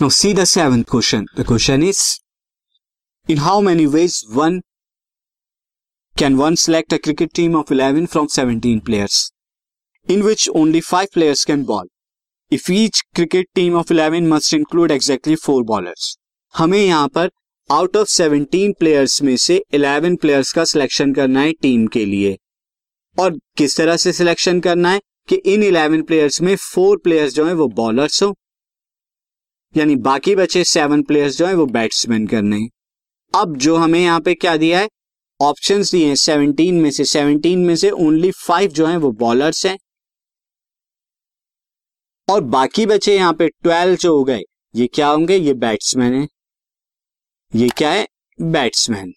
Now see the seventh question. The question is In how many ways one can one select a cricket team of 11 from 17 players in which only 5 players can bowl? If each cricket team of 11 must include exactly 4 bowlers. हमें यहाँ पर out of 17 players में से 11 players का selection करना है team के लिए और किस तरह से सिलेक्शन करना है कि इन 11 प्लेयर्स में फोर प्लेयर्स जो है वो बॉलर्स हो यानी बाकी बचे सेवन प्लेयर्स जो है वो बैट्समैन करने हैं। अब जो हमें यहाँ पे क्या दिया है? ऑप्शंस दिए हैं। सेवनटीन में से सेवनटीन में से ओनली फाइव जो है वो बॉलर्स हैं। और बाकी बचे यहाँ पे ट्वेल्व जो हो गए, ये क्या होंगे? ये बैट्समैन है। ये क्या है? बैट्समैन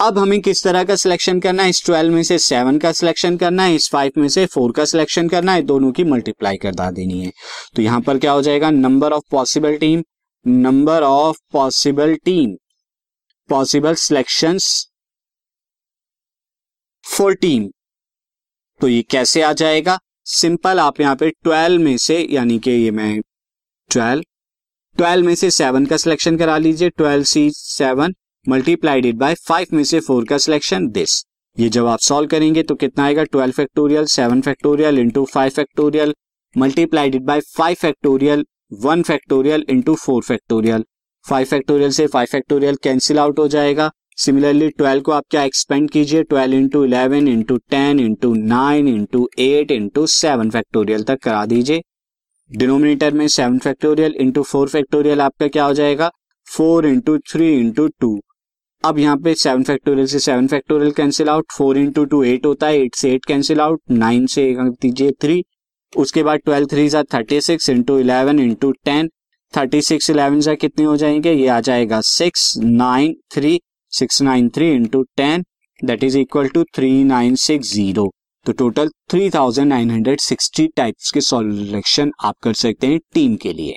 अब हमें किस तरह का सिलेक्शन करना है? इस ट्वेल्व में से सेवन का सिलेक्शन करना है, इस फाइव में से फोर का सिलेक्शन करना है, दोनों की मल्टीप्लाई कर दा देनी है। तो यहाँ पर क्या हो जाएगा? Number of possible team number of possible team possible selection for team तो ये कैसे आ जाएगा? सिंपल आप यहाँ पे ट्वेल्व में से, यानी कि ये मैं ट्वेल्व ट्वेल्व में से सेवन का सिलेक्शन करा लीजिए twelve C seven multiplied by five में से फोर का सिलेक्शन दिस ये जब आप सॉल्व करेंगे तो कितना आएगा? Twelve factorial seven factorial into five factorial multiplied it by five factorial one factorial into four factorial five factorial से फाइव फैक्टोरियल कैंसिल आउट हो जाएगा। सिमिलरली ट्वेल्व को आप क्या एक्सपेंड कीजिए? Twelve into eleven into ten into nine into eight into seven factorial तक करा दीजिए। डिनोमिनेटर में seven factorial into four factorial आपका क्या हो जाएगा? Four into three into two अब यहाँ पे सेवन फैक्टोरियल से seven factorial cancel out four into two eight होता है एट से एट कैंसिल आउट नाइन से दीजिए थ्री उसके बाद ट्वेल्व थ्री सा thirty six into eleven into ten thirty six eleven सा कितने हो जाएँगे? ये आ जाएगा six nine three six nine three into ten that is equal to three nine six zero तो total three thousand nine hundred sixty types के solution आप कर सकते हैं टीम के लिए।